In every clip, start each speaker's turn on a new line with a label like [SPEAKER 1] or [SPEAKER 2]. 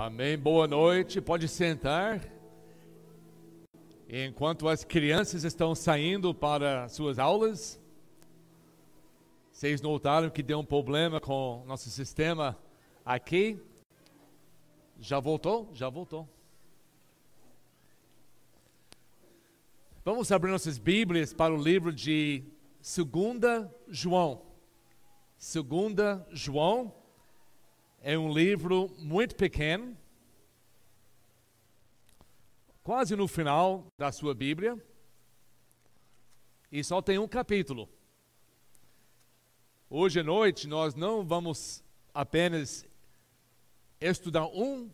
[SPEAKER 1] Amém. Boa noite. Pode sentar. Enquanto as crianças estão saindo para suas aulas, vocês notaram que deu um problema com nosso sistema aqui? Já voltou? Já voltou. Vamos abrir nossas Bíblias para o livro de 2 João. 2 João é um livro muito pequeno, quase no final da sua Bíblia, e só tem um capítulo. Hoje à noite nós não vamos apenas estudar um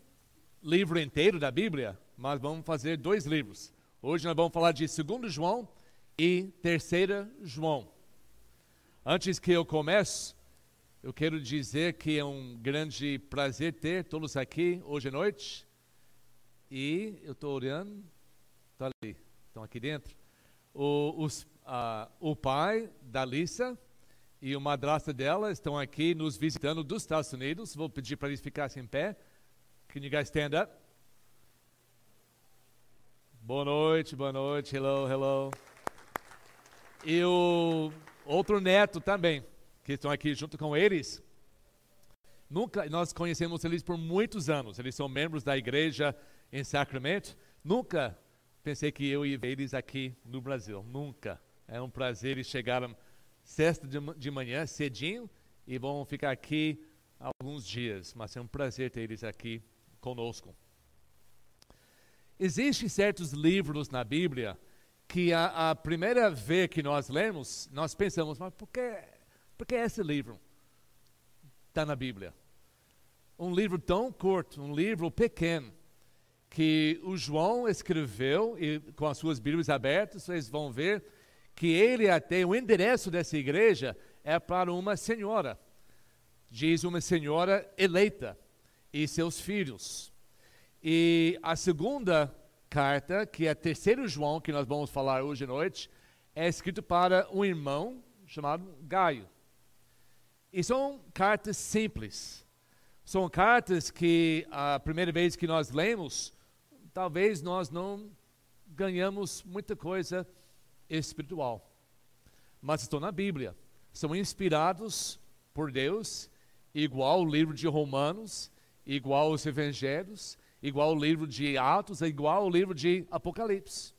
[SPEAKER 1] livro inteiro da Bíblia, mas vamos fazer dois livros. Hoje nós vamos falar de 2 João e 3 João. Antes que eu comece, eu quero dizer que é um grande prazer ter todos aqui hoje à noite. E eu estou orando, está ali, estão aqui dentro. O, os, uh, o pai da Lisa e o madrasta dela estão aqui nos visitando dos Estados Unidos. Vou pedir para eles ficarem em pé. Can you guys stand up? Boa noite, boa noite, hello, hello. E o outro neto também que estão aqui junto com eles, nunca nós conhecemos eles por muitos anos. Eles são membros da igreja em Sacramento. Nunca pensei que eu ia ver eles aqui no Brasil. Nunca. É um prazer. Eles chegaram sexta de, manhã, cedinho, e vão ficar aqui alguns dias. Mas é um prazer ter eles aqui conosco. Existem certos livros na Bíblia que a, a primeira vez que nós lemos, nós pensamos, mas por que porque esse livro está na Bíblia. Um livro tão curto, um livro pequeno, que o João escreveu, e com as suas Bíblias abertas, vocês vão ver que ele até, o endereço dessa igreja é para uma senhora. Diz uma senhora eleita e seus filhos. E a segunda carta, que é a terceiro João, que nós vamos falar hoje à noite, é escrito para um irmão chamado Gaio. E são cartas simples. São cartas que a primeira vez que nós lemos, talvez nós não ganhamos muita coisa espiritual. Mas estão na Bíblia. São inspirados por Deus, igual o livro de Romanos, igual os evangelhos, igual o livro de Atos, igual o livro de Apocalipse.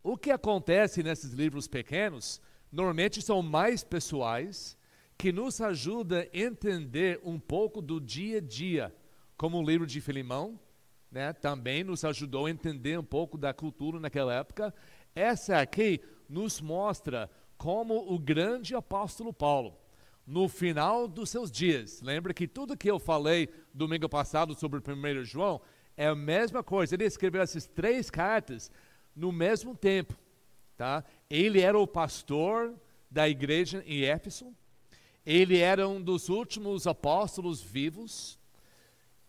[SPEAKER 1] O que acontece nesses livros pequenos, normalmente são mais pessoais, que nos ajuda a entender um pouco do dia a dia, como o livro de Filimão, né, também nos ajudou a entender um pouco da cultura naquela época. Essa aqui nos mostra como o grande apóstolo Paulo, no final dos seus dias, lembra que tudo que eu falei domingo passado sobre o 1 João é a mesma coisa. Ele escreveu essas três cartas no mesmo tempo. Tá? Ele era o pastor da igreja em Éfeso, ele era um dos últimos apóstolos vivos.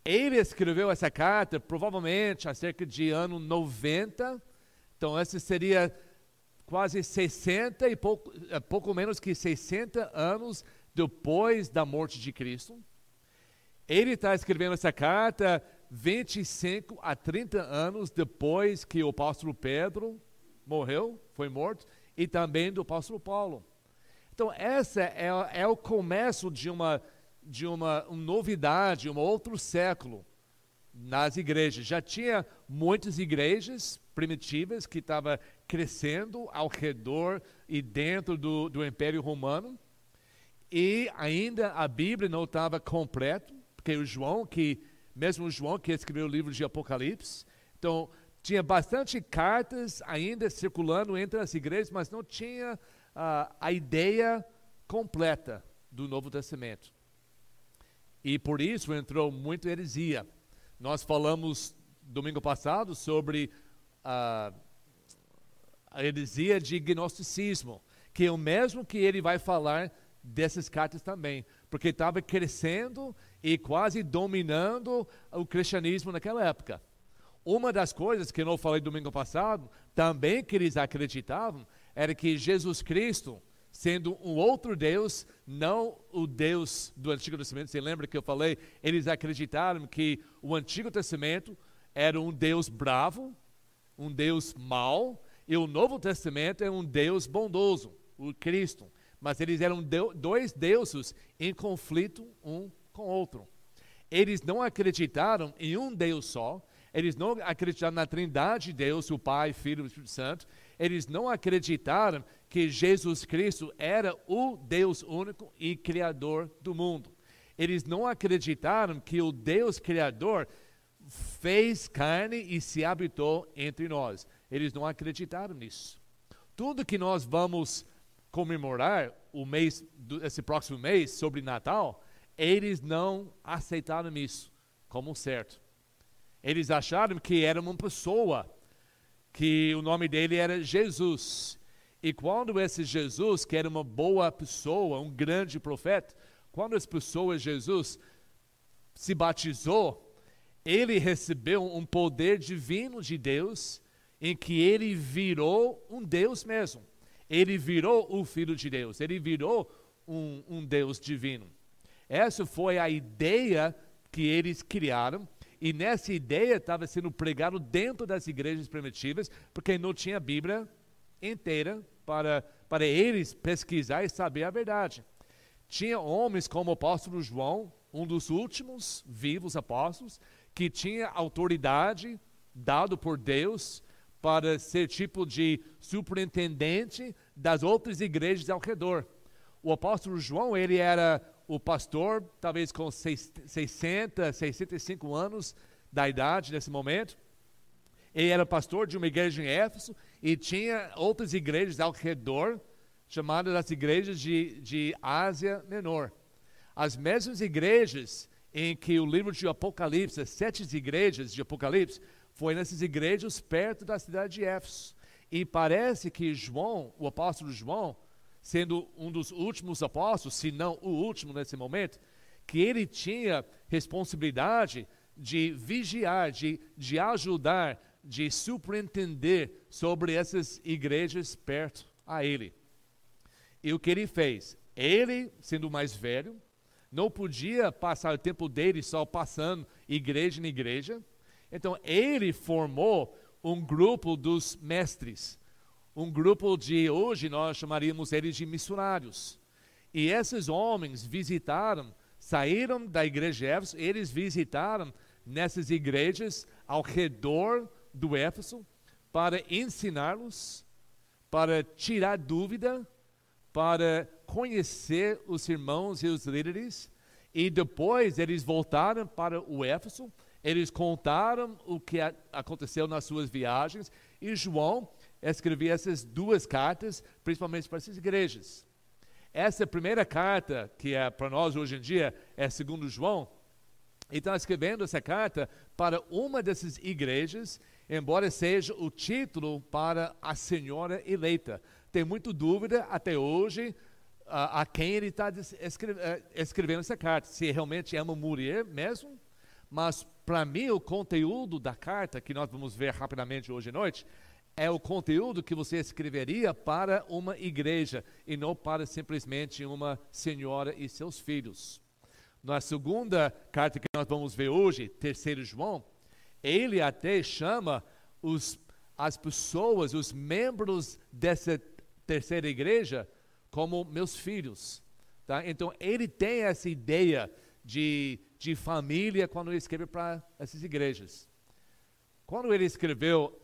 [SPEAKER 1] Ele escreveu essa carta provavelmente há cerca de ano 90. Então, esse seria quase 60 e pouco, é, pouco menos que 60 anos depois da morte de Cristo. Ele está escrevendo essa carta 25 a 30 anos depois que o apóstolo Pedro morreu, foi morto, e também do apóstolo Paulo. Então, essa é, é o começo de uma, de uma, uma novidade, um outro século nas igrejas. Já tinha muitas igrejas primitivas que estavam crescendo ao redor e dentro do, do Império Romano. E ainda a Bíblia não estava completa, porque o João, que mesmo o João que escreveu o livro de Apocalipse, então tinha bastante cartas ainda circulando entre as igrejas, mas não tinha a, a ideia completa do Novo Testamento. E por isso entrou muito heresia. Nós falamos domingo passado sobre a, a heresia de gnosticismo, que é o mesmo que ele vai falar dessas cartas também, porque estava crescendo e quase dominando o cristianismo naquela época. Uma das coisas que eu não falei domingo passado, também que eles acreditavam, era que Jesus Cristo sendo um outro Deus, não o Deus do Antigo Testamento. Você lembra que eu falei? Eles acreditaram que o Antigo Testamento era um Deus bravo, um Deus mau, e o Novo Testamento é um Deus bondoso, o Cristo. Mas eles eram dois deuses em conflito um com o outro. Eles não acreditaram em um Deus só, eles não acreditaram na Trindade de Deus, o Pai, Filho e Espírito Santo. Eles não acreditaram que Jesus Cristo era o Deus único e Criador do mundo. Eles não acreditaram que o Deus Criador fez carne e se habitou entre nós. Eles não acreditaram nisso. Tudo que nós vamos comemorar o mês, esse próximo mês, sobre Natal, eles não aceitaram isso como certo. Eles acharam que era uma pessoa, que o nome dele era Jesus. E quando esse Jesus, que era uma boa pessoa, um grande profeta, quando essa pessoa, Jesus, se batizou, ele recebeu um poder divino de Deus, em que ele virou um Deus mesmo. Ele virou o Filho de Deus, ele virou um, um Deus divino. Essa foi a ideia que eles criaram e nessa ideia estava sendo pregado dentro das igrejas primitivas, porque não tinha Bíblia inteira para, para eles pesquisar e saber a verdade. Tinha homens como o apóstolo João, um dos últimos vivos apóstolos, que tinha autoridade dado por Deus para ser tipo de superintendente das outras igrejas ao redor. O apóstolo João, ele era o pastor, talvez com 60, 65 anos da idade nesse momento. Ele era pastor de uma igreja em Éfeso e tinha outras igrejas ao redor, chamadas as igrejas de, de Ásia Menor. As mesmas igrejas em que o livro de Apocalipse, as sete igrejas de Apocalipse, foi nessas igrejas perto da cidade de Éfeso. E parece que João, o apóstolo João, sendo um dos últimos apóstolos, se não o último nesse momento, que ele tinha responsabilidade de vigiar, de, de ajudar, de superintender sobre essas igrejas perto a ele. E o que ele fez? Ele, sendo mais velho, não podia passar o tempo dele só passando igreja em igreja. Então, ele formou um grupo dos mestres, um grupo de, hoje nós chamaríamos eles de missionários. E esses homens visitaram, saíram da igreja de Éfeso, eles visitaram nessas igrejas ao redor do Éfeso para ensiná-los, para tirar dúvida, para conhecer os irmãos e os líderes. E depois eles voltaram para o Éfeso, eles contaram o que aconteceu nas suas viagens, e João escrevia essas duas cartas, principalmente para essas igrejas. Essa primeira carta, que é para nós hoje em dia, é segundo João, ele está escrevendo essa carta para uma dessas igrejas, embora seja o título para a senhora eleita. Tem muita dúvida até hoje a, a quem ele está eh, escrevendo essa carta, se realmente é uma mulher mesmo, mas para mim o conteúdo da carta, que nós vamos ver rapidamente hoje à noite, é o conteúdo que você escreveria para uma igreja e não para simplesmente uma senhora e seus filhos. Na segunda carta que nós vamos ver hoje, terceiro João, ele até chama os, as pessoas, os membros dessa terceira igreja, como meus filhos. Tá? Então, ele tem essa ideia de, de família quando ele escreve para essas igrejas. Quando ele escreveu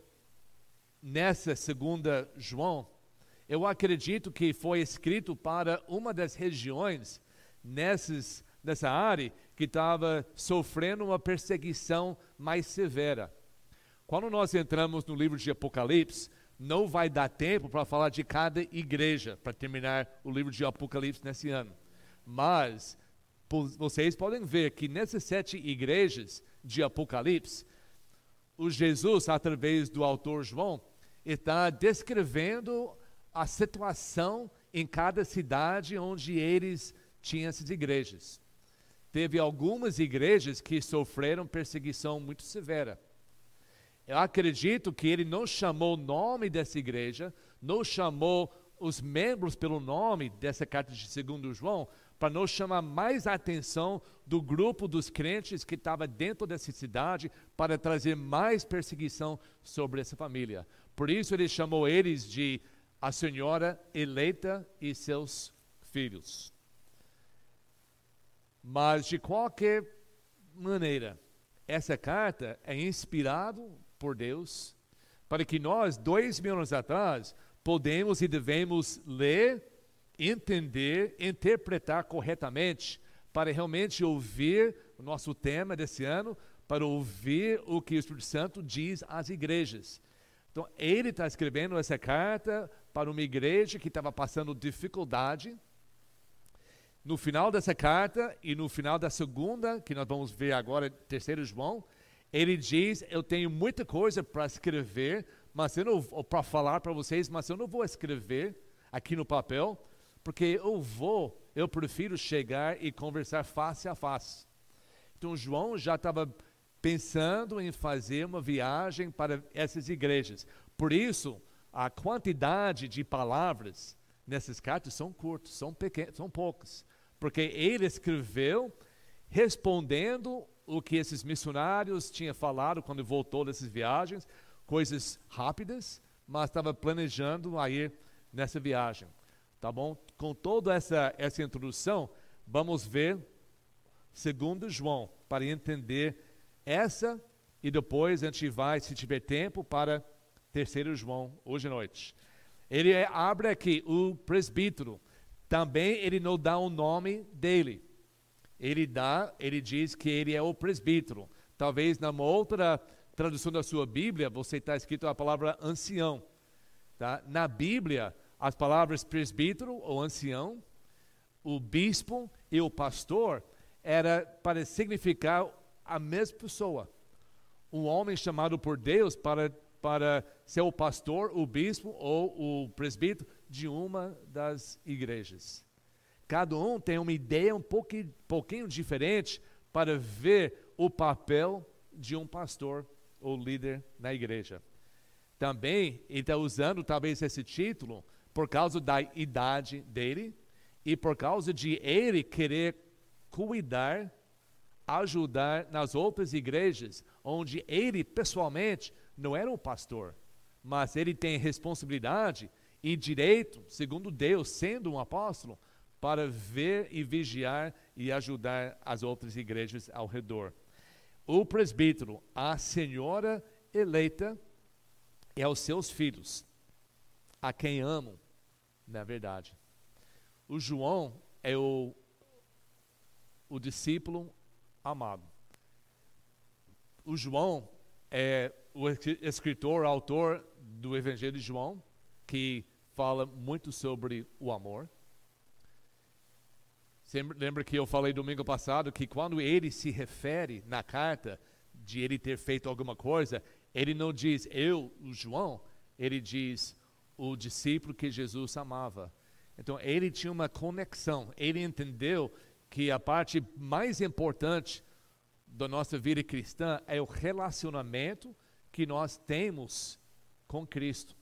[SPEAKER 1] nessa segunda João, eu acredito que foi escrito para uma das regiões nessas, nessa área que estava sofrendo uma perseguição mais severa. Quando nós entramos no livro de Apocalipse, não vai dar tempo para falar de cada igreja, para terminar o livro de Apocalipse nesse ano. Mas vocês podem ver que nessas sete igrejas de Apocalipse, o Jesus, através do autor João, está descrevendo a situação em cada cidade onde eles tinham essas igrejas. Teve algumas igrejas que sofreram perseguição muito severa. Eu acredito que ele não chamou o nome dessa igreja, não chamou os membros pelo nome dessa carta de segundo João, para nos chamar mais a atenção do grupo dos crentes que estava dentro dessa cidade, para trazer mais perseguição sobre essa família. Por isso ele chamou eles de a senhora eleita e seus filhos. Mas de qualquer maneira, essa carta é inspirada por Deus para que nós, dois mil anos atrás, podemos e devemos ler, entender, interpretar corretamente, para realmente ouvir o nosso tema desse ano, para ouvir o que o Espírito Santo diz às igrejas. Então, ele está escrevendo essa carta para uma igreja que estava passando dificuldade. No final dessa carta e no final da segunda, que nós vamos ver agora, terceiro João, ele diz: Eu tenho muita coisa para escrever, mas eu não para falar para vocês, mas eu não vou escrever aqui no papel, porque eu vou, eu prefiro chegar e conversar face a face. Então João já estava pensando em fazer uma viagem para essas igrejas. Por isso, a quantidade de palavras nessas cartas são curtas, são pequenas, são poucas, porque ele escreveu respondendo o que esses missionários tinham falado quando voltou dessas viagens, coisas rápidas, mas estava planejando a ir nessa viagem. Tá bom? Com toda essa, essa introdução, vamos ver segundo João, para entender essa e depois a gente vai, se tiver tempo, para terceiro João, hoje à noite. Ele é, abre aqui o presbítero. Também ele não dá o nome dele ele dá, ele diz que ele é o presbítero. Talvez numa outra tradução da sua Bíblia, você está escrito a palavra ancião. Tá? Na Bíblia, as palavras presbítero ou ancião, o bispo e o pastor era para significar a mesma pessoa. Um homem chamado por Deus para, para ser o pastor, o bispo ou o presbítero de uma das igrejas. Cada um tem uma ideia um pouquinho, pouquinho diferente para ver o papel de um pastor ou líder na igreja. Também ele está usando talvez esse título por causa da idade dele e por causa de ele querer cuidar, ajudar nas outras igrejas onde ele pessoalmente não era o pastor, mas ele tem responsabilidade e direito, segundo Deus, sendo um apóstolo, para ver e vigiar e ajudar as outras igrejas ao redor. O presbítero, a senhora eleita e aos seus filhos, a quem amam, na verdade. O João é o, o discípulo amado. O João é o escritor, autor do Evangelho de João, que fala muito sobre o amor. Lembra que eu falei domingo passado que quando ele se refere na carta de ele ter feito alguma coisa, ele não diz eu, o João, ele diz o discípulo que Jesus amava. Então ele tinha uma conexão, ele entendeu que a parte mais importante da nossa vida cristã é o relacionamento que nós temos com Cristo.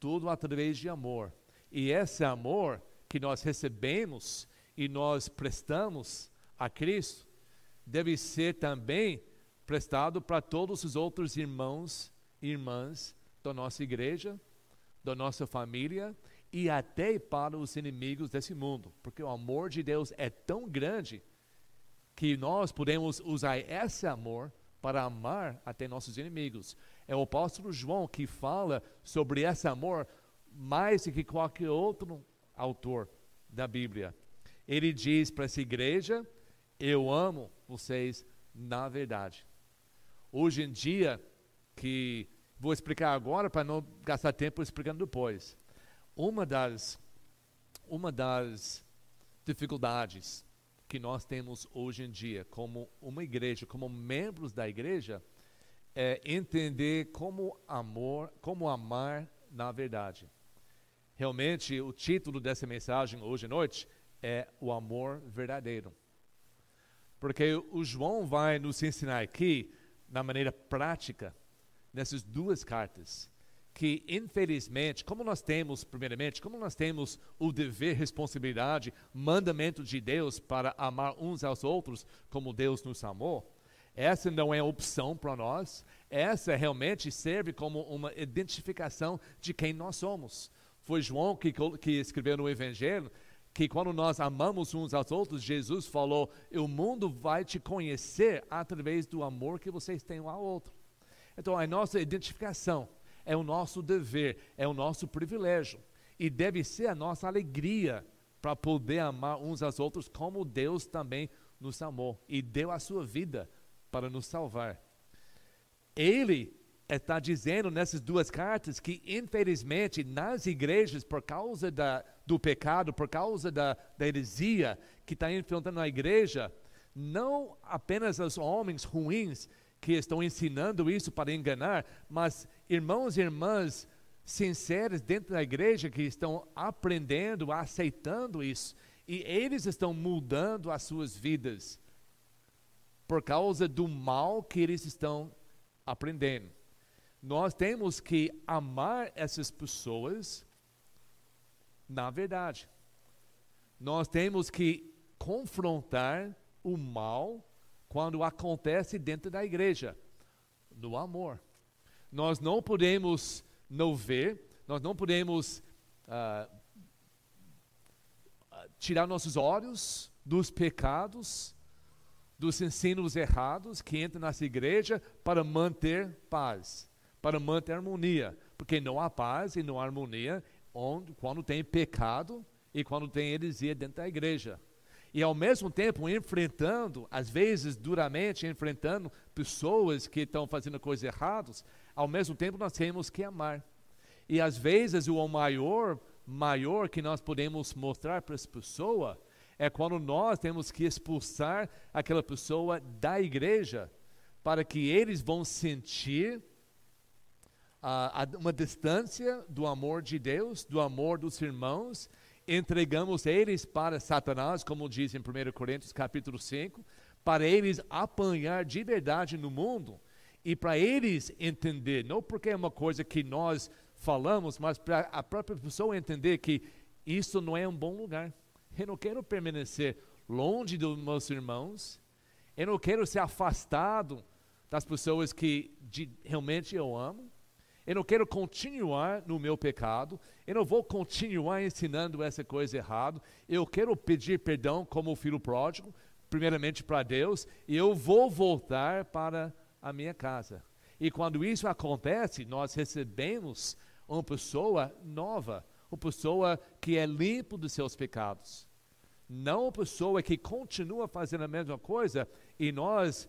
[SPEAKER 1] Tudo através de amor. E esse amor que nós recebemos e nós prestamos a Cristo, deve ser também prestado para todos os outros irmãos e irmãs da nossa igreja, da nossa família e até para os inimigos desse mundo, porque o amor de Deus é tão grande que nós podemos usar esse amor para amar até nossos inimigos. É o apóstolo João que fala sobre esse amor mais do que qualquer outro autor da Bíblia. Ele diz para essa igreja: Eu amo vocês na verdade. Hoje em dia, que vou explicar agora para não gastar tempo explicando depois. Uma das, uma das dificuldades que nós temos hoje em dia, como uma igreja, como membros da igreja, é entender como amor, como amar na verdade. Realmente, o título dessa mensagem hoje à noite é o amor verdadeiro. Porque o João vai nos ensinar aqui, na maneira prática, nessas duas cartas, que, infelizmente, como nós temos, primeiramente, como nós temos o dever, responsabilidade, mandamento de Deus para amar uns aos outros como Deus nos amou, essa não é opção para nós, essa realmente serve como uma identificação de quem nós somos. Foi João que, que escreveu no Evangelho que quando nós amamos uns aos outros, Jesus falou: o mundo vai te conhecer através do amor que vocês têm um ao outro. Então, a nossa identificação é o nosso dever, é o nosso privilégio e deve ser a nossa alegria para poder amar uns aos outros como Deus também nos amou e deu a sua vida para nos salvar. Ele está dizendo nessas duas cartas que, infelizmente, nas igrejas, por causa da, do pecado, por causa da, da heresia que está enfrentando a igreja, não apenas os homens ruins que estão ensinando isso para enganar, mas irmãos e irmãs sinceros dentro da igreja que estão aprendendo, aceitando isso, e eles estão mudando as suas vidas por causa do mal que eles estão aprendendo. Nós temos que amar essas pessoas na verdade. Nós temos que confrontar o mal quando acontece dentro da igreja, no amor. Nós não podemos não ver, nós não podemos uh, tirar nossos olhos dos pecados, dos ensinos errados que entram nessa igreja para manter paz, para manter harmonia, porque não há paz e não há harmonia onde, quando tem pecado e quando tem heresia dentro da igreja. E ao mesmo tempo enfrentando, às vezes duramente enfrentando pessoas que estão fazendo coisas erradas, ao mesmo tempo nós temos que amar. E às vezes o maior, maior que nós podemos mostrar para essa pessoa é quando nós temos que expulsar aquela pessoa da igreja para que eles vão sentir uma distância do amor de Deus, do amor dos irmãos, entregamos eles para Satanás, como diz em 1 Coríntios capítulo 5, para eles apanhar de verdade no mundo e para eles entender, não porque é uma coisa que nós falamos, mas para a própria pessoa entender que isso não é um bom lugar. Eu não quero permanecer longe dos meus irmãos, eu não quero ser afastado das pessoas que de, realmente eu amo, eu não quero continuar no meu pecado, eu não vou continuar ensinando essa coisa errada, eu quero pedir perdão como o filho pródigo, primeiramente para Deus, e eu vou voltar para a minha casa. E quando isso acontece, nós recebemos uma pessoa nova, uma pessoa que é limpa dos seus pecados. Não uma pessoa que continua fazendo a mesma coisa e nós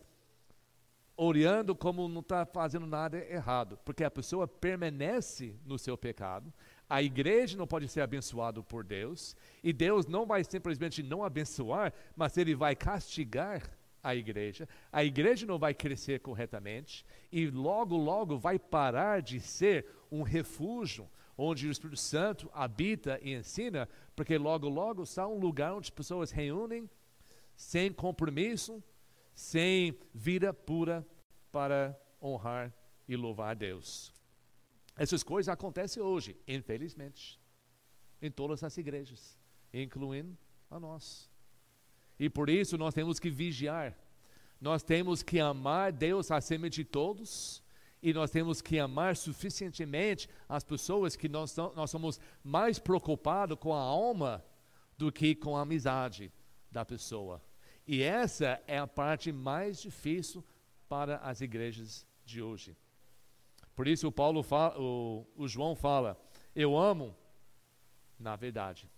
[SPEAKER 1] olhando como não está fazendo nada errado, porque a pessoa permanece no seu pecado, a igreja não pode ser abençoada por Deus, e Deus não vai simplesmente não abençoar, mas Ele vai castigar a igreja, a igreja não vai crescer corretamente, e logo, logo vai parar de ser um refúgio onde o Espírito Santo habita e ensina, porque logo, logo está um lugar onde as pessoas reúnem sem compromisso, sem vida pura para honrar e louvar a Deus. Essas coisas acontecem hoje, infelizmente, em todas as igrejas, incluindo a nós. E por isso nós temos que vigiar, nós temos que amar Deus acima de todos, e nós temos que amar suficientemente as pessoas que nós, nós somos mais preocupados com a alma do que com a amizade da pessoa. E essa é a parte mais difícil para as igrejas de hoje. Por isso o Paulo fala, o, o João fala: eu amo na verdade.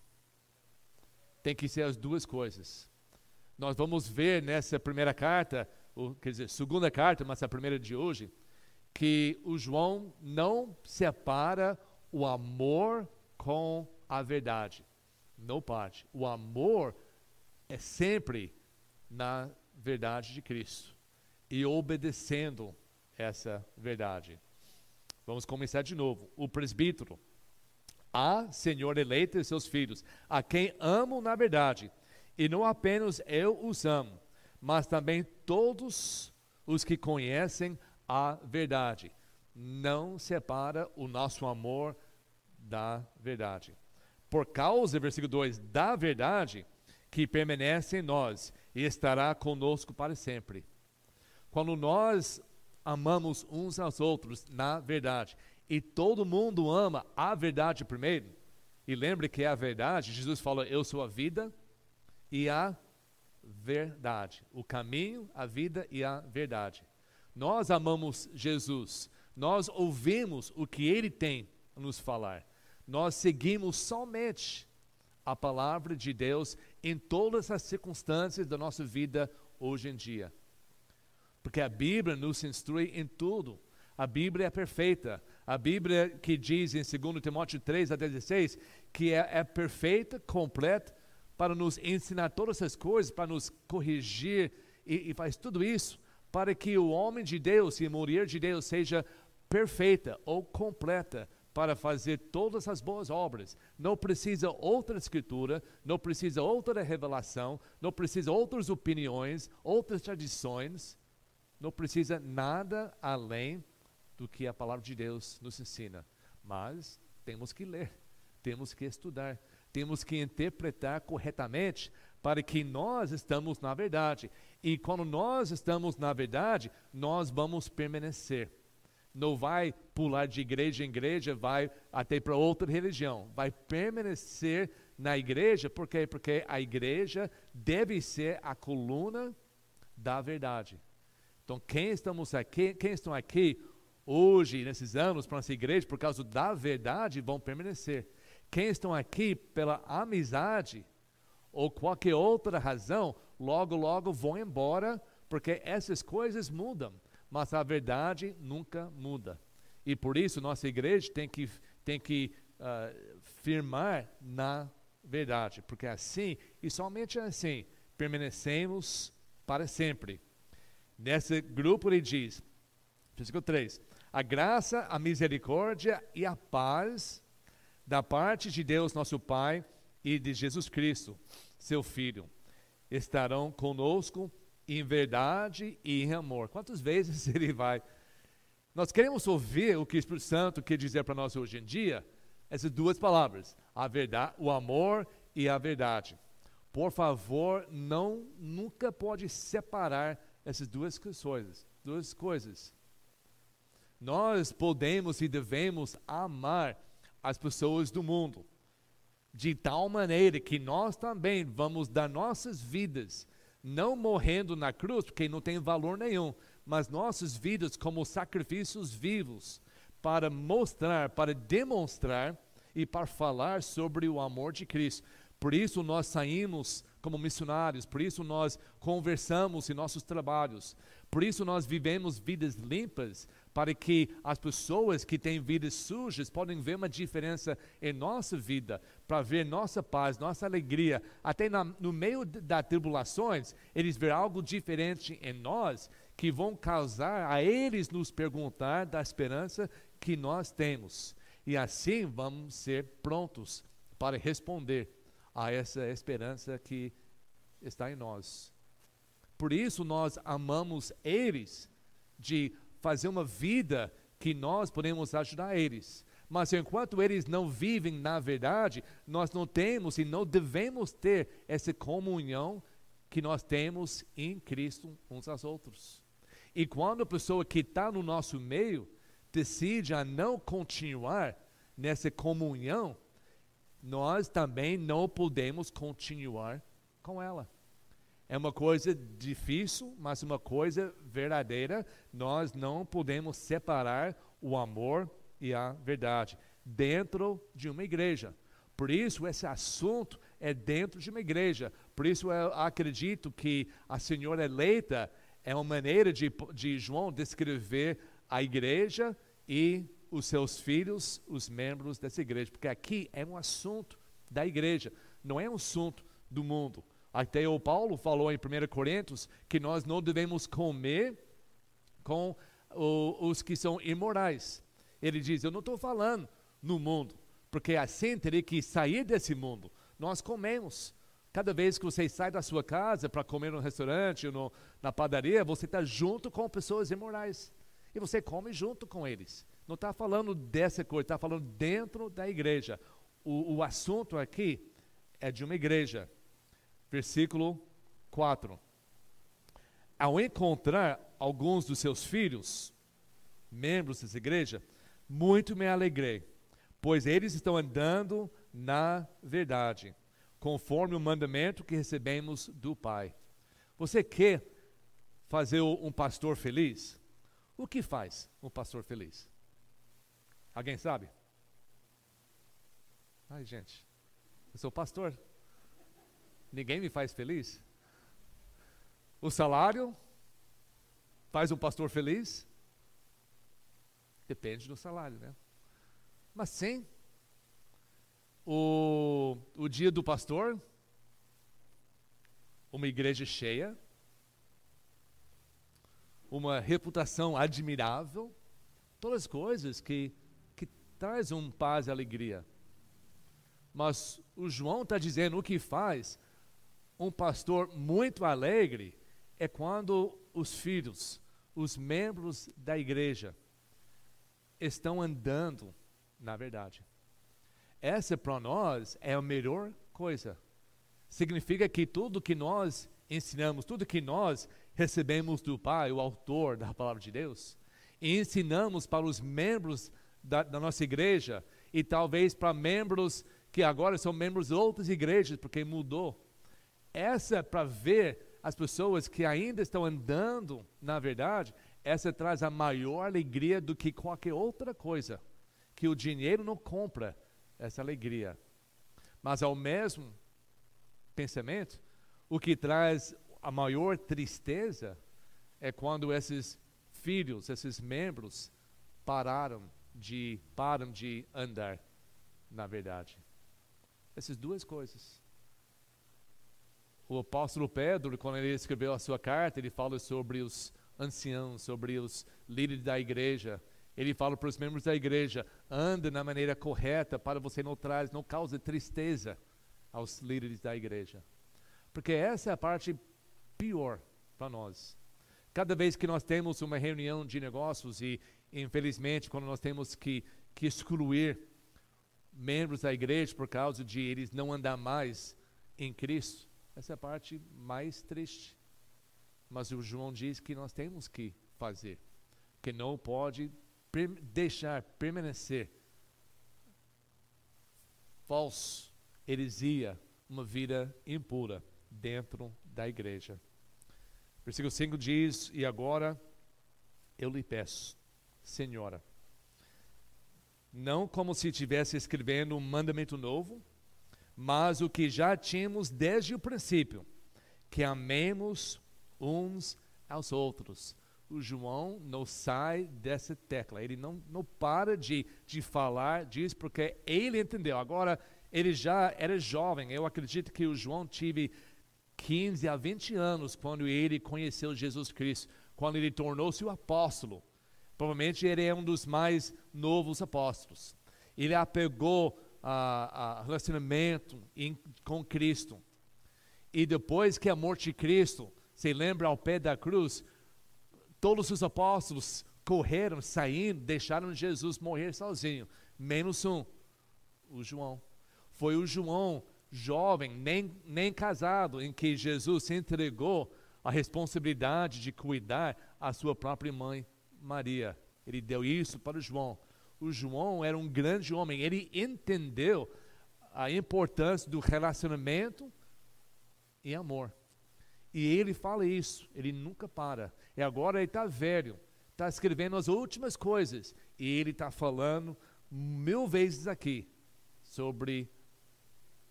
[SPEAKER 1] Tem que ser as duas coisas. Nós vamos ver nessa primeira carta, ou, quer dizer, segunda carta, mas a primeira de hoje, que o João não separa o amor com a verdade. Não parte. O amor é sempre na verdade de Cristo e obedecendo essa verdade. Vamos começar de novo. O presbítero, a Senhor eleito e seus filhos, a quem amo na verdade, e não apenas eu os amo, mas também todos os que conhecem a verdade. não separa o nosso amor da verdade. Por causa, versículo 2, da verdade que permanece em nós e estará conosco para sempre. Quando nós amamos uns aos outros na verdade, e todo mundo ama a verdade primeiro, e lembre que é a verdade, Jesus fala: Eu sou a vida e a verdade, o caminho, a vida e a verdade. Nós amamos Jesus, nós ouvimos o que ele tem a nos falar, nós seguimos somente a palavra de Deus em todas as circunstâncias da nossa vida hoje em dia. Porque a Bíblia nos instrui em tudo. A Bíblia é perfeita. A Bíblia que diz em 2 Timóteo 3 a 16 que é, é perfeita, completa, para nos ensinar todas essas coisas, para nos corrigir e, e faz tudo isso para que o homem de Deus e a mulher de Deus seja perfeita ou completa para fazer todas as boas obras. Não precisa outra escritura, não precisa outra revelação, não precisa outras opiniões, outras tradições, não precisa nada além do que a palavra de Deus nos ensina. Mas temos que ler, temos que estudar, temos que interpretar corretamente para que nós estamos na verdade. E quando nós estamos na verdade, nós vamos permanecer. Não vai pular de igreja em igreja, vai até para outra religião. Vai permanecer na igreja, por quê? Porque a igreja deve ser a coluna da verdade. Então, quem estamos aqui, quem estão aqui hoje, nesses anos, para nossa igreja, por causa da verdade, vão permanecer. Quem estão aqui pela amizade ou qualquer outra razão, logo, logo vão embora, porque essas coisas mudam, mas a verdade nunca muda. E por isso nossa igreja tem que, tem que uh, firmar na verdade, porque assim, e somente assim, permanecemos para sempre. Nesse grupo ele diz, versículo 3: A graça, a misericórdia e a paz da parte de Deus, nosso Pai, e de Jesus Cristo, seu Filho, estarão conosco em verdade e em amor. Quantas vezes ele vai? Nós queremos ouvir o que o Espírito Santo quer dizer para nós hoje em dia, essas duas palavras, a verdade, o amor e a verdade. Por favor, não nunca pode separar essas duas coisas, duas coisas. Nós podemos e devemos amar as pessoas do mundo de tal maneira que nós também vamos dar nossas vidas, não morrendo na cruz, porque não tem valor nenhum, mas nossas vidas como sacrifícios vivos, para mostrar, para demonstrar e para falar sobre o amor de Cristo. Por isso nós saímos como missionários, por isso nós conversamos em nossos trabalhos, por isso nós vivemos vidas limpas, para que as pessoas que têm vidas sujas podem ver uma diferença em nossa vida, para ver nossa paz, nossa alegria, até na, no meio das tribulações, eles ver algo diferente em nós, que vão causar a eles nos perguntar da esperança que nós temos. E assim vamos ser prontos para responder a essa esperança que está em nós. Por isso nós amamos eles de fazer uma vida que nós podemos ajudar eles. Mas enquanto eles não vivem na verdade, nós não temos e não devemos ter essa comunhão que nós temos em Cristo uns aos outros. E quando a pessoa que está no nosso meio decide a não continuar nessa comunhão, nós também não podemos continuar com ela. É uma coisa difícil, mas uma coisa verdadeira. Nós não podemos separar o amor e a verdade dentro de uma igreja. Por isso, esse assunto é dentro de uma igreja. Por isso, eu acredito que a senhora eleita é uma maneira de, de João descrever a igreja e os seus filhos, os membros dessa igreja. Porque aqui é um assunto da igreja, não é um assunto do mundo. Até o Paulo falou em 1 Coríntios que nós não devemos comer com o, os que são imorais. Ele diz: Eu não estou falando no mundo, porque assim teria que sair desse mundo. Nós comemos. Cada vez que você sai da sua casa para comer no restaurante ou no, na padaria, você está junto com pessoas imorais. e você come junto com eles. Não está falando dessa coisa, está falando dentro da igreja. O, o assunto aqui é de uma igreja. Versículo 4. Ao encontrar alguns dos seus filhos, membros dessa igreja, muito me alegrei, pois eles estão andando na verdade, conforme o mandamento que recebemos do Pai. Você quer fazer um pastor feliz? O que faz um pastor feliz? Alguém sabe? Ai, gente, eu sou pastor. Ninguém me faz feliz? O salário faz um pastor feliz? Depende do salário, né? Mas sim, o, o dia do pastor, uma igreja cheia, uma reputação admirável, todas as coisas que, que traz um paz e alegria. Mas o João está dizendo o que faz um pastor muito alegre é quando os filhos, os membros da igreja, estão andando na verdade. Essa para nós é a melhor coisa. Significa que tudo que nós ensinamos, tudo que nós recebemos do Pai, o autor da palavra de Deus, e ensinamos para os membros da, da nossa igreja e talvez para membros que agora são membros de outras igrejas, porque mudou. Essa é para ver as pessoas que ainda estão andando na verdade, essa traz a maior alegria do que qualquer outra coisa, que o dinheiro não compra essa alegria. Mas ao mesmo pensamento, o que traz a maior tristeza é quando esses filhos, esses membros pararam de param de andar na verdade. Essas duas coisas. O apóstolo Pedro, quando ele escreveu a sua carta, ele fala sobre os anciãos, sobre os líderes da igreja, ele fala para os membros da igreja: anda na maneira correta para você não traz, não cause tristeza aos líderes da igreja. Porque essa é a parte pior para nós. Cada vez que nós temos uma reunião de negócios e, infelizmente, quando nós temos que, que excluir membros da igreja por causa de eles não andar mais em Cristo, essa é a parte mais triste. Mas o João diz que nós temos que fazer, que não pode deixar permanecer falso, heresia, uma vida impura dentro da igreja. Versículo 5 diz: E agora eu lhe peço, Senhora, não como se estivesse escrevendo um mandamento novo, mas o que já tínhamos desde o princípio, que amemos uns aos outros o João não sai dessa tecla, ele não, não para de, de falar disso, porque ele entendeu. Agora, ele já era jovem, eu acredito que o João tive 15 a 20 anos quando ele conheceu Jesus Cristo, quando ele tornou-se o apóstolo. Provavelmente ele é um dos mais novos apóstolos. Ele apegou a, a relacionamento em, com Cristo. E depois que a morte de Cristo, se lembra ao pé da cruz, Todos os apóstolos correram, saindo, deixaram Jesus morrer sozinho, menos um, o João. Foi o João, jovem, nem, nem casado, em que Jesus entregou a responsabilidade de cuidar a sua própria mãe, Maria. Ele deu isso para o João. O João era um grande homem, ele entendeu a importância do relacionamento e amor. E ele fala isso, ele nunca para. E agora ele está velho, está escrevendo as últimas coisas. E ele está falando mil vezes aqui sobre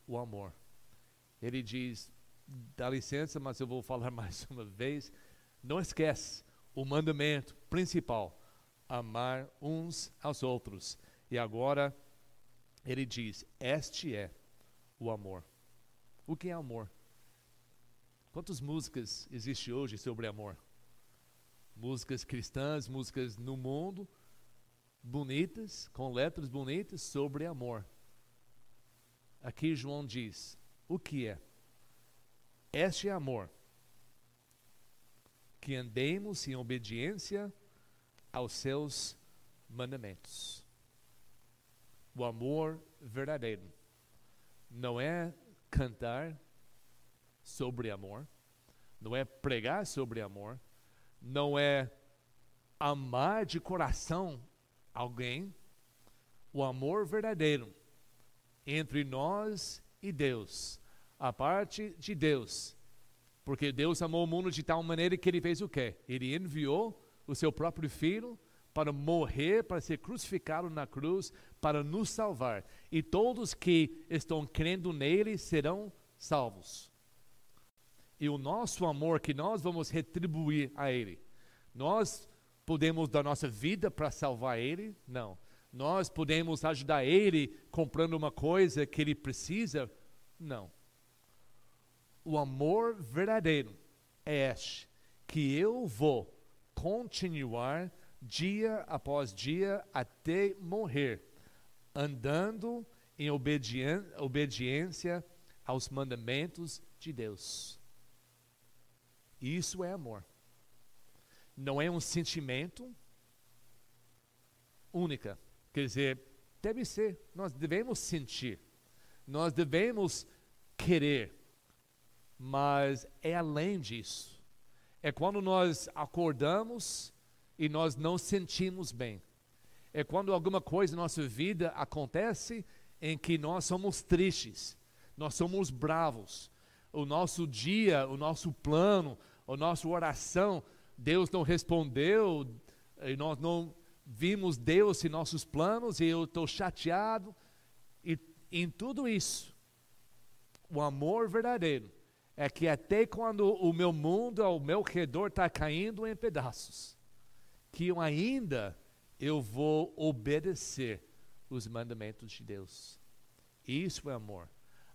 [SPEAKER 1] o amor. Ele diz: dá licença, mas eu vou falar mais uma vez. Não esquece o mandamento principal: amar uns aos outros. E agora ele diz: Este é o amor. O que é amor? Quantas músicas existem hoje sobre amor? músicas cristãs, músicas no mundo, bonitas, com letras bonitas sobre amor. Aqui João diz: o que é? Este é amor. Que andemos em obediência aos seus mandamentos. O amor verdadeiro não é cantar sobre amor, não é pregar sobre amor, não é amar de coração alguém. O amor verdadeiro entre nós e Deus, a parte de Deus. Porque Deus amou o mundo de tal maneira que ele fez o quê? Ele enviou o seu próprio filho para morrer, para ser crucificado na cruz, para nos salvar. E todos que estão crendo nele serão salvos. E o nosso amor que nós vamos retribuir a ele. Nós podemos dar nossa vida para salvar ele? Não. Nós podemos ajudar ele comprando uma coisa que ele precisa? Não. O amor verdadeiro é este, que eu vou continuar dia após dia até morrer, andando em obediência aos mandamentos de Deus. Isso é amor. Não é um sentimento única. Quer dizer, deve ser, nós devemos sentir, nós devemos querer, mas é além disso. É quando nós acordamos e nós não sentimos bem. É quando alguma coisa na nossa vida acontece em que nós somos tristes, nós somos bravos. O nosso dia, o nosso plano, a nossa oração, Deus não respondeu, e nós não vimos Deus em nossos planos, e eu estou chateado. E em tudo isso, o amor verdadeiro é que até quando o meu mundo ao meu redor está caindo em pedaços, que eu ainda eu vou obedecer os mandamentos de Deus. Isso é amor.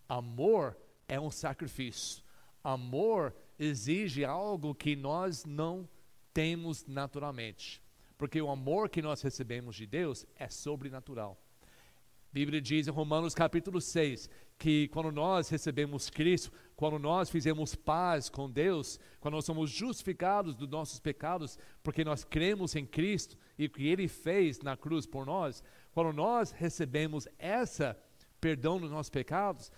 [SPEAKER 1] Amor é um sacrifício. Amor exige algo que nós não temos naturalmente. Porque o amor que nós recebemos de Deus é sobrenatural. A Bíblia diz em Romanos capítulo 6 que quando nós recebemos Cristo, quando nós fizemos paz com Deus, quando nós somos justificados dos nossos pecados, porque nós cremos em Cristo e o que Ele fez na cruz por nós, quando nós recebemos essa perdão dos nossos pecados,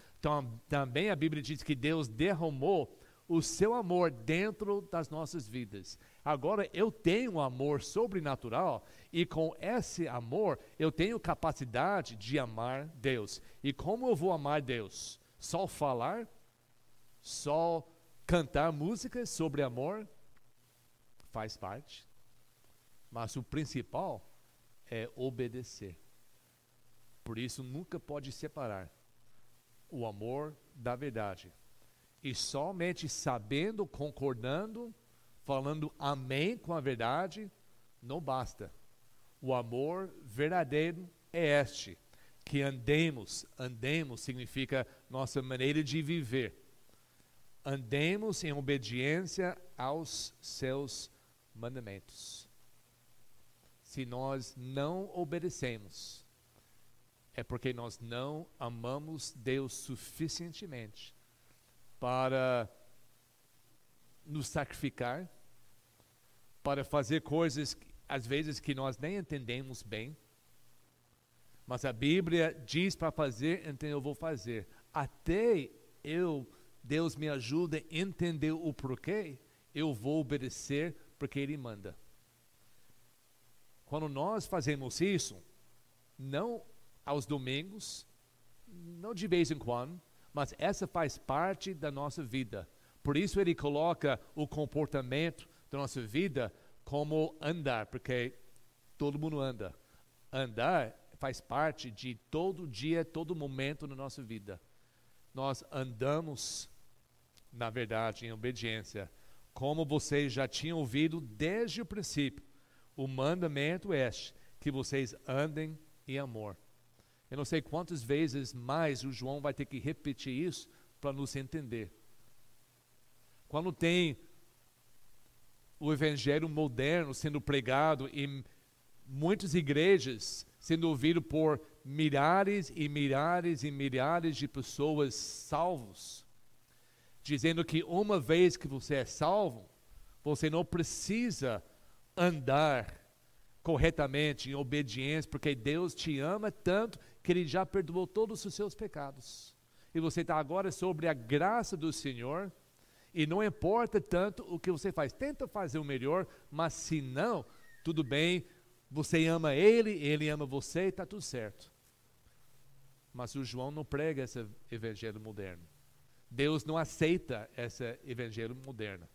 [SPEAKER 1] também a Bíblia diz que Deus derramou o seu amor dentro das nossas vidas. Agora eu tenho um amor sobrenatural e com esse amor eu tenho capacidade de amar Deus. E como eu vou amar Deus? Só falar? Só cantar músicas sobre amor faz parte, mas o principal é obedecer. Por isso nunca pode separar o amor da verdade. E somente sabendo, concordando, falando amém com a verdade, não basta. O amor verdadeiro é este, que andemos, andemos significa nossa maneira de viver andemos em obediência aos seus mandamentos. Se nós não obedecemos, é porque nós não amamos Deus suficientemente para nos sacrificar, para fazer coisas às vezes que nós nem entendemos bem. Mas a Bíblia diz para fazer, então eu vou fazer. Até eu Deus me ajuda a entender o porquê, eu vou obedecer porque Ele manda. Quando nós fazemos isso, não aos domingos, não de vez em quando, mas essa faz parte da nossa vida. Por isso ele coloca o comportamento da nossa vida como andar, porque todo mundo anda. Andar faz parte de todo dia, todo momento na nossa vida. Nós andamos na verdade, em obediência, como vocês já tinham ouvido desde o princípio, o mandamento é este, que vocês andem em amor. Eu não sei quantas vezes mais o João vai ter que repetir isso para nos entender. Quando tem o evangelho moderno sendo pregado em muitas igrejas, sendo ouvido por milhares e milhares e milhares de pessoas salvos, dizendo que uma vez que você é salvo, você não precisa andar corretamente, em obediência, porque Deus te ama tanto que Ele já perdoou todos os seus pecados. E você está agora sobre a graça do Senhor, e não importa tanto o que você faz, tenta fazer o melhor, mas se não, tudo bem, você ama Ele, Ele ama você, está tudo certo. Mas o João não prega esse evangelho moderno. Deus não aceita esse evangelho moderno.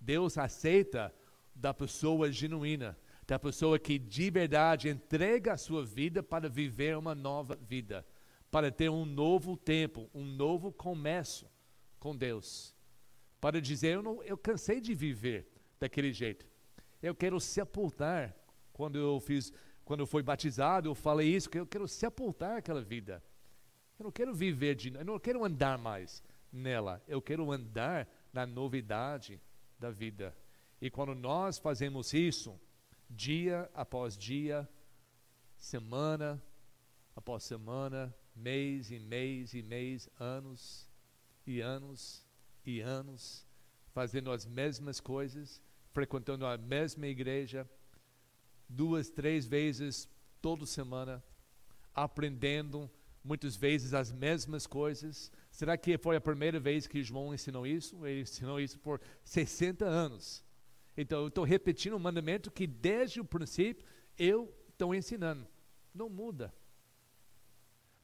[SPEAKER 1] Deus aceita da pessoa genuína, da pessoa que de verdade entrega a sua vida para viver uma nova vida, para ter um novo tempo, um novo começo com Deus. Para dizer, eu, não, eu cansei de viver daquele jeito. Eu quero sepultar. Quando eu fiz, quando eu fui batizado, eu falei isso, que eu quero sepultar aquela vida. Eu não quero viver de, eu não quero andar mais nela. Eu quero andar na novidade da vida. E quando nós fazemos isso, dia após dia, semana após semana, mês e mês e mês, anos e anos e anos, fazendo as mesmas coisas, frequentando a mesma igreja, duas, três vezes toda semana, aprendendo muitas vezes as mesmas coisas. Será que foi a primeira vez que João ensinou isso? Ele ensinou isso por 60 anos. Então, eu estou repetindo um mandamento que desde o princípio eu estou ensinando. Não muda.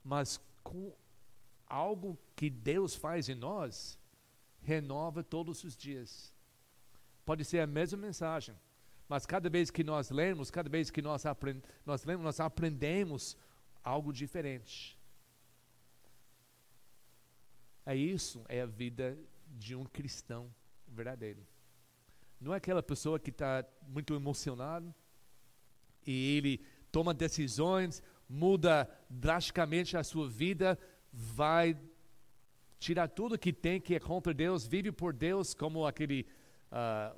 [SPEAKER 1] Mas com algo que Deus faz em nós, renova todos os dias. Pode ser a mesma mensagem, mas cada vez que nós lemos, cada vez que nós, aprend nós lemos, nós aprendemos algo diferente. É isso, é a vida de um cristão verdadeiro. Não é aquela pessoa que está muito emocionado e ele toma decisões, muda drasticamente a sua vida, vai tirar tudo que tem que é contra Deus, vive por Deus como aquele uh,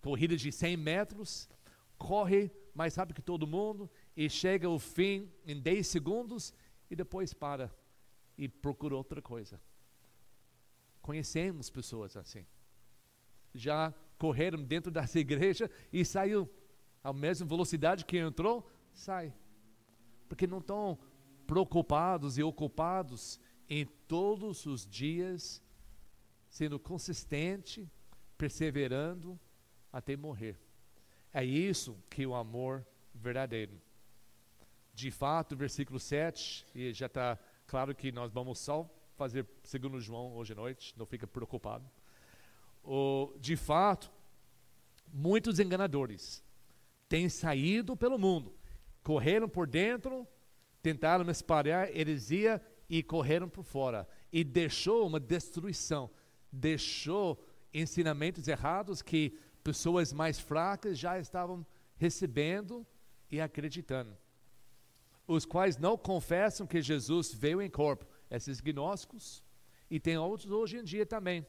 [SPEAKER 1] corrida de 100 metros, corre mais rápido que todo mundo e chega ao fim em 10 segundos e depois para e procura outra coisa. Conhecemos pessoas assim. Já correram dentro dessa igreja e saiu à mesma velocidade que entrou, sai. Porque não estão preocupados e ocupados em todos os dias, sendo consistente, perseverando até morrer. É isso que o amor verdadeiro. De fato, versículo 7, e já está claro que nós vamos só fazer segundo João hoje à noite, não fica preocupado o, de fato, muitos enganadores têm saído pelo mundo, correram por dentro, tentaram espalhar heresia e correram por fora. E deixou uma destruição, deixou ensinamentos errados que pessoas mais fracas já estavam recebendo e acreditando. Os quais não confessam que Jesus veio em corpo, esses gnósticos, e tem outros hoje em dia também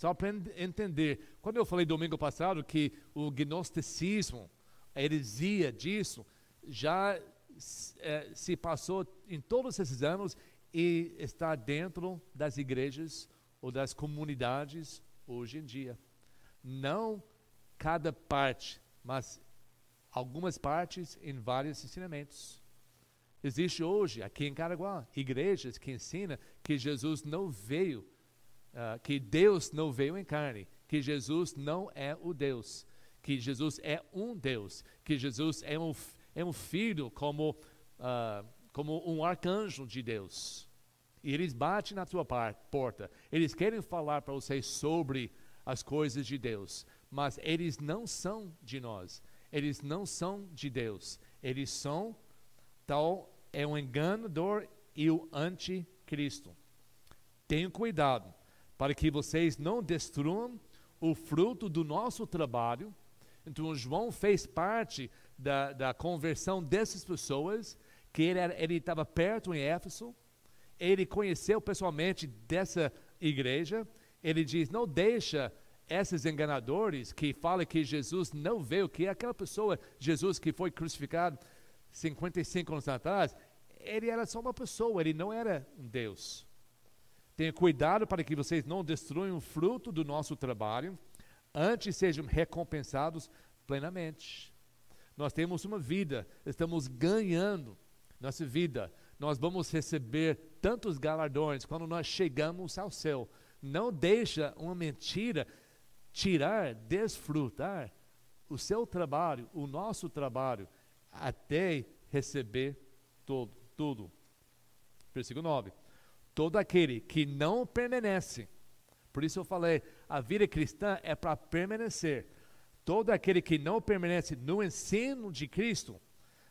[SPEAKER 1] só para entender. Quando eu falei domingo passado que o gnosticismo, a heresia disso, já é, se passou em todos esses anos e está dentro das igrejas ou das comunidades hoje em dia. Não cada parte, mas algumas partes em vários ensinamentos. Existe hoje, aqui em Caraguá, igrejas que ensinam que Jesus não veio uh, que Deus não veio em carne, que Jesus não é o Deus, que Jesus é um Deus, que Jesus é um, é um filho como, uh, como um arcanjo de Deus. E eles batem na tua porta, eles querem falar para vocês sobre as coisas de Deus, mas eles não são de nós, eles não são de Deus, eles são tal é um enganador e o anticristo. Tenham cuidado, para que vocês não destruam o fruto do nosso trabalho. Então, João fez parte da, da conversão dessas pessoas, que ele estava perto em Éfeso, ele conheceu pessoalmente dessa igreja, ele diz, não deixa esses enganadores que falam que Jesus não veio, que aquela pessoa, Jesus que foi crucificado 55 anos atrás, ele era só uma pessoa, ele não era um Deus. Tenha cuidado para que vocês não destruam o fruto do nosso trabalho, antes sejam recompensados plenamente. Nós temos uma vida, estamos ganhando nossa vida. Nós vamos receber tantos galardões quando nós chegamos ao céu. Não deixa uma mentira tirar, desfrutar o seu trabalho, o nosso trabalho, até receber todo, tudo. Versículo 9. Todo aquele que não permanece, por isso eu falei, a vida cristã é para permanecer. Todo aquele que não permanece no ensino de Cristo,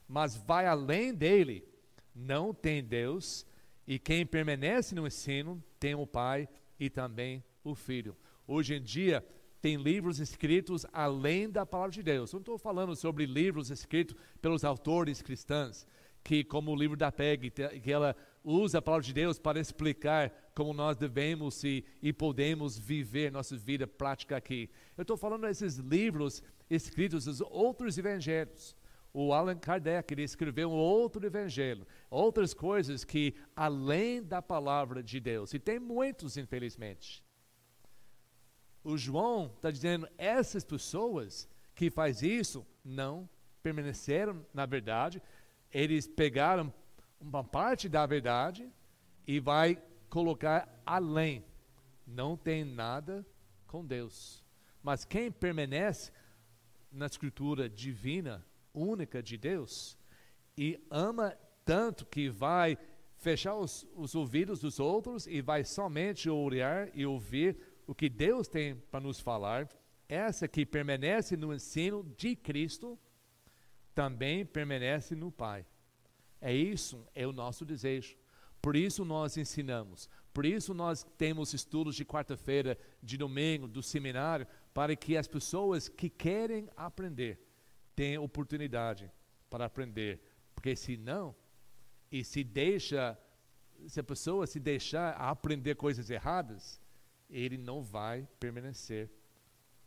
[SPEAKER 1] mas vai além dele, não tem Deus, e quem permanece no ensino tem o Pai e também o Filho. Hoje em dia, tem livros escritos além da palavra de Deus. Não estou falando sobre livros escritos pelos autores cristãos, que como o livro da PEG, que ela usa a palavra de Deus para explicar como nós devemos e, e podemos viver nossa vida prática aqui. Eu estou falando desses livros escritos dos outros evangelhos. O Allan Kardec ele escreveu um outro evangelho, outras coisas que além da palavra de Deus. E tem muitos, infelizmente. O João está dizendo, essas pessoas que faz isso não permaneceram na verdade, eles pegaram uma parte da verdade e vai colocar além. Não tem nada com Deus. Mas quem permanece na escritura divina, única de Deus, e ama tanto que vai fechar os, os ouvidos dos outros e vai somente olhar e ouvir o que Deus tem para nos falar, essa que permanece no ensino de Cristo, também permanece no Pai. É isso, é o nosso desejo. Por isso nós ensinamos, por isso nós temos estudos de quarta-feira, de domingo, do seminário, para que as pessoas que querem aprender tenham oportunidade para aprender. Porque se não, e se deixa, se a pessoa se deixar aprender coisas erradas, ele não vai permanecer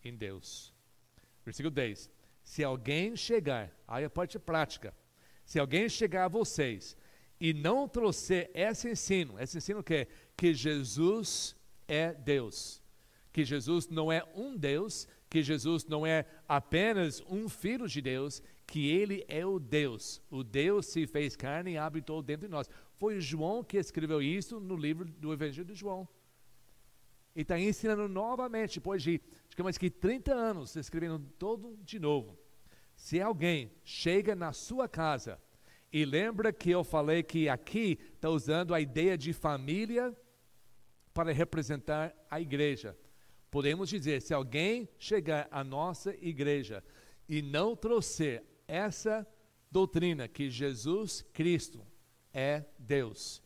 [SPEAKER 1] em Deus. Versículo 10. Se alguém chegar, aí a parte prática, se alguém chegar a vocês e não trouxer esse ensino, esse ensino que é que Jesus é Deus, que Jesus não é um Deus, que Jesus não é apenas um filho de Deus, que ele é o Deus. O Deus se fez carne e habitou dentro de nós. Foi João que escreveu isso no livro do Evangelho de João. E está ensinando novamente, depois de mais que 30 anos, escrevendo todo de novo. Se alguém chega na sua casa e lembra que eu falei que aqui está usando a ideia de família para representar a igreja. Podemos dizer, se alguém chegar à nossa igreja e não trouxer essa doutrina que Jesus Cristo é Deus,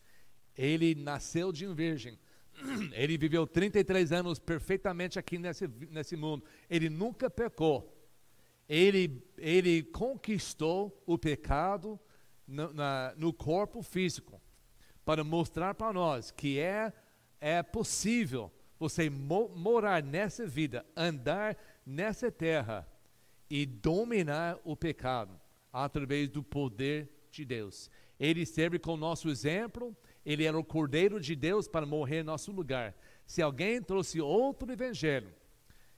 [SPEAKER 1] ele nasceu de um virgem, ele viveu 33 anos perfeitamente aqui nesse, nesse mundo. Ele nunca pecou. Ele, ele conquistou o pecado no, na, no corpo físico para mostrar para nós que é, é possível você mo, morar nessa vida, andar nessa terra e dominar o pecado através do poder de Deus. Ele serve com o nosso exemplo ele era o Cordeiro de Deus para morrer em nosso lugar. Se alguém trouxe outro evangelho,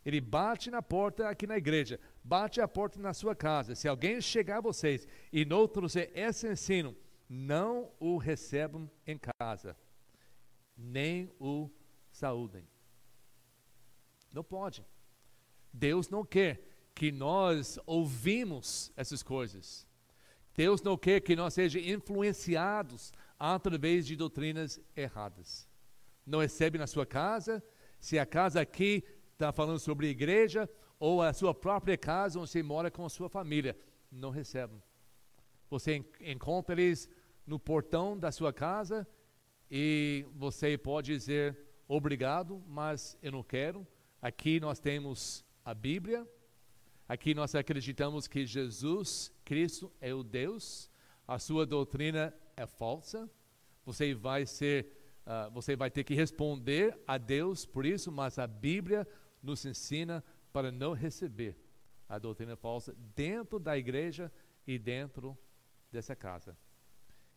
[SPEAKER 1] ele bate na porta aqui na igreja, bate a porta na sua casa. Se alguém chegar a vocês e não trouxer esse ensino, não o recebam em casa, nem o saúdem. Não pode. Deus não quer que nós ouvimos essas coisas. Deus não quer que nós sejamos influenciados através de doutrinas erradas. Não recebe na sua casa, se a casa aqui está falando sobre igreja, ou a sua própria casa, onde você mora com a sua família, não recebe. Você encontra eles no portão da sua casa e você pode dizer obrigado, mas eu não quero. Aqui nós temos a Bíblia, aqui nós acreditamos que Jesus Cristo é o Deus, a sua doutrina é falsa, você vai ser, uh, você vai ter que responder a Deus por isso, mas a Bíblia nos ensina para não receber a doutrina falsa dentro da igreja e dentro dessa casa.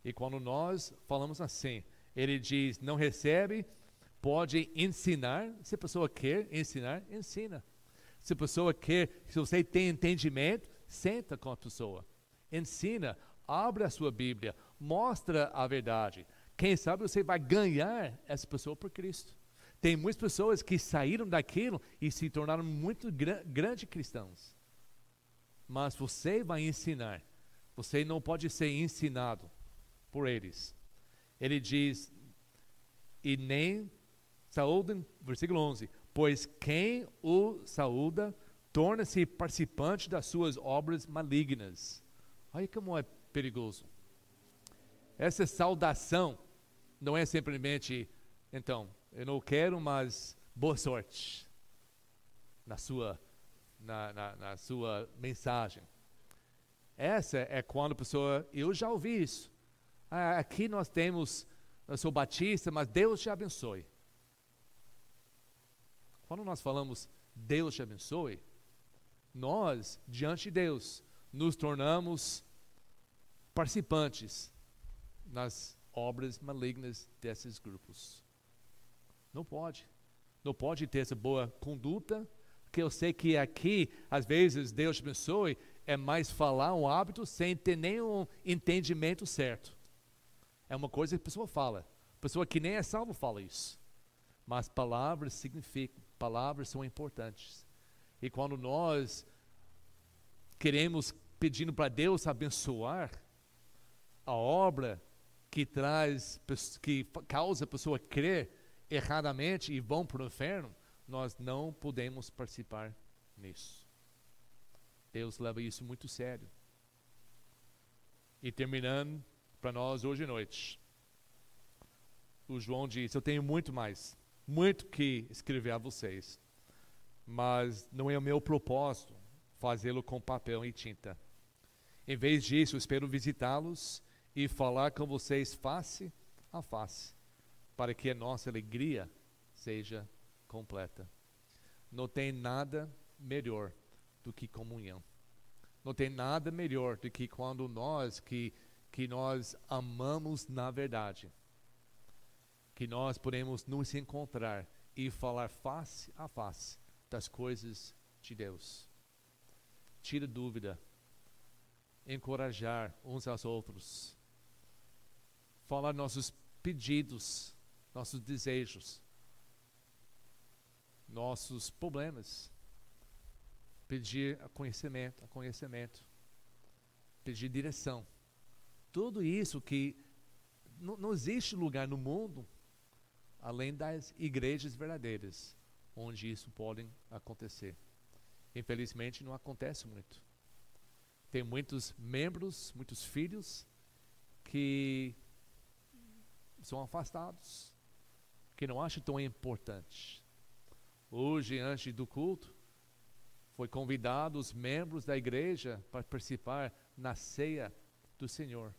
[SPEAKER 1] E quando nós falamos assim, ele diz: não recebe, pode ensinar. Se a pessoa quer ensinar, ensina. Se a pessoa quer, se você tem entendimento, Senta com a pessoa, ensina, abre a sua Bíblia, mostra a verdade. Quem sabe você vai ganhar essa pessoa por Cristo. Tem muitas pessoas que saíram daquilo e se tornaram muito gra grandes cristãos. Mas você vai ensinar. Você não pode ser ensinado por eles. Ele diz, e nem saúdem, versículo 11, pois quem o saúda torna-se participante das suas obras malignas. Olha como é perigoso. Essa saudação não é simplesmente, então, eu não quero, mas boa sorte na sua, na, na, na sua mensagem. Essa é quando a pessoa, eu já ouvi isso. Ah, aqui nós temos, eu sou batista, mas Deus te abençoe. Quando nós falamos Deus te abençoe, nós, diante de Deus, nos tornamos participantes nas obras malignas desses grupos. Não pode. Não pode ter essa boa conduta, porque eu sei que aqui, às vezes, Deus abençoe, é mais falar um hábito sem ter nenhum entendimento certo. É uma coisa que a pessoa fala. A pessoa que nem é salva fala isso. Mas palavras significam, palavras são importantes. E quando nós queremos pedindo para Deus abençoar a obra que traz, que causa a pessoa crer erradamente e vão para o inferno, nós não podemos participar nisso. Deus leva isso muito sério. E terminando para nós hoje à noite, o João diz: Eu tenho muito mais, muito que escrever a vocês, mas não é o meu propósito fazê-lo com papel e tinta. Em vez disso, espero visitá-los e falar com vocês face a face, para que a nossa alegria seja completa. Não tem nada melhor do que comunhão. Não tem nada melhor do que quando nós que que nós amamos na verdade, que nós podemos nos encontrar e falar face a face das coisas de Deus. Tira dúvida, encorajar uns aos outros, falar nossos pedidos, nossos desejos, nossos problemas, pedir conhecimento, conhecimento, pedir direção. Tudo isso que não, não existe lugar no mundo além das igrejas verdadeiras onde isso pode acontecer. Infelizmente não acontece muito. Tem muitos membros, muitos filhos que são afastados, que não acham tão importante. Hoje, antes do culto, foi convidado os membros da igreja para participar na ceia do Senhor,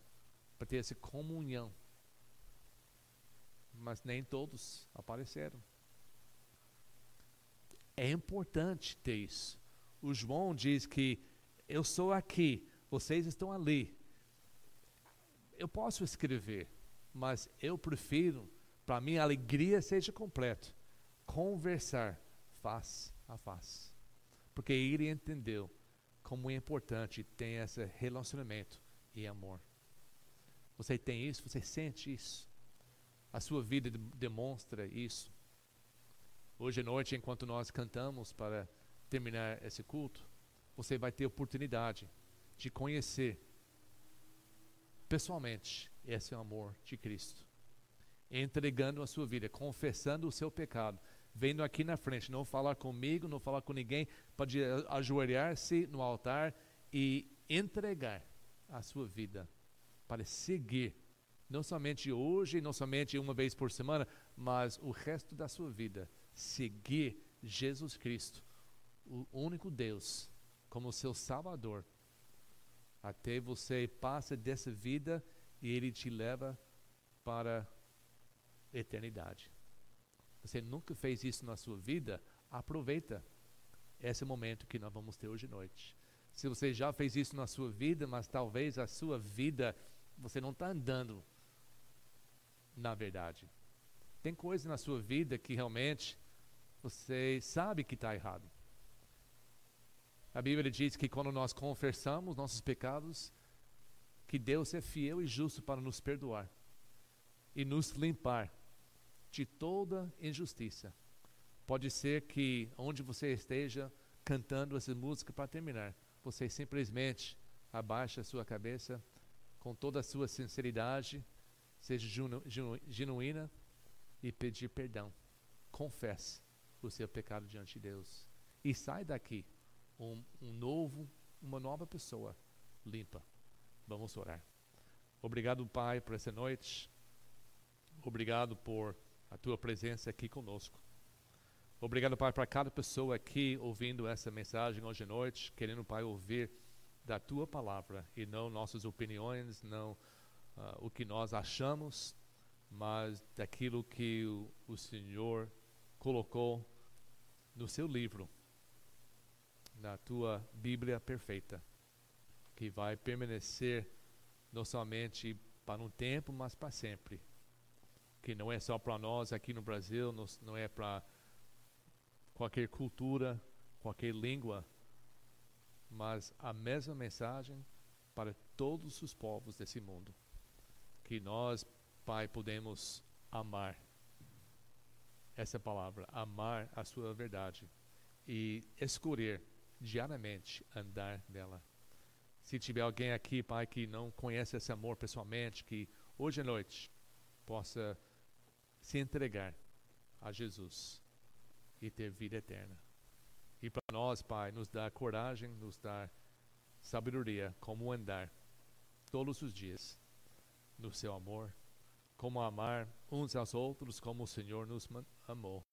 [SPEAKER 1] para ter essa comunhão. Mas nem todos apareceram. É importante ter isso. O João diz que eu sou aqui, vocês estão ali. Eu posso escrever, mas eu prefiro, para mim a alegria seja completa, conversar face a face. Porque ele entendeu como é importante ter esse relacionamento e amor. Você tem isso, você sente isso. A sua vida demonstra isso. Hoje à noite, enquanto nós cantamos para terminar esse culto, você vai ter oportunidade de conhecer pessoalmente esse amor de Cristo. Entregando a sua vida, confessando o seu pecado, vendo aqui na frente, não falar comigo, não falar com ninguém, pode ajoelhar-se no altar e entregar a sua vida para seguir, não somente hoje, não somente uma vez por semana, mas o resto da sua vida, seguir Jesus Cristo, o único Deus, como seu Salvador, até você passa dessa vida e Ele te leva para eternidade. Você nunca fez isso na sua vida? Aproveita esse momento que nós vamos ter hoje à noite. Se você já fez isso na sua vida, mas talvez a sua vida você não está andando na verdade. Tem coisas na sua vida que realmente você sabe que está errado. A Bíblia diz que quando nós confessamos nossos pecados, que Deus é fiel e justo para nos perdoar e nos limpar de toda injustiça. Pode ser que onde você esteja cantando essa música para terminar, você simplesmente abaixa a sua cabeça com toda a sua sinceridade, seja genuína e pedir perdão. Confesse o seu pecado diante de Deus e sai daqui um, um novo, uma nova pessoa limpa. Vamos orar. Obrigado, Pai, por essa noite. Obrigado por a tua presença aqui conosco. Obrigado, Pai, para cada pessoa aqui ouvindo essa mensagem hoje à noite, querendo, Pai, ouvir da tua palavra e não nossas opiniões, não uh, o que nós achamos, mas daquilo que o, o Senhor colocou no seu livro na tua Bíblia perfeita, que vai permanecer não somente para um tempo, mas para sempre. Que não é só para nós aqui no Brasil, não é para qualquer cultura, qualquer língua, mas a mesma mensagem para todos os povos desse mundo. Que nós, Pai, podemos amar essa palavra, amar a sua verdade e escolher diariamente andar nela. Se tiver alguém aqui, Pai, que não conhece esse amor pessoalmente, que hoje à noite possa se entregar a Jesus e ter vida eterna. E para nós, Pai, nos dá coragem, nos dá sabedoria como andar todos os dias no seu amor, como amar uns aos outros como o Senhor nos amou.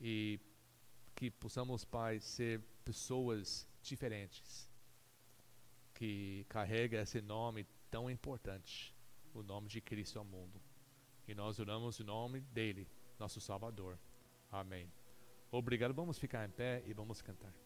[SPEAKER 1] E que possamos, Pai, ser pessoas diferentes, que carrega esse nome tão importante, o nome de Cristo ao mundo. E nós oramos o nome dele, nosso Salvador. Amém. Obrigado. Vamos ficar em pé e vamos cantar.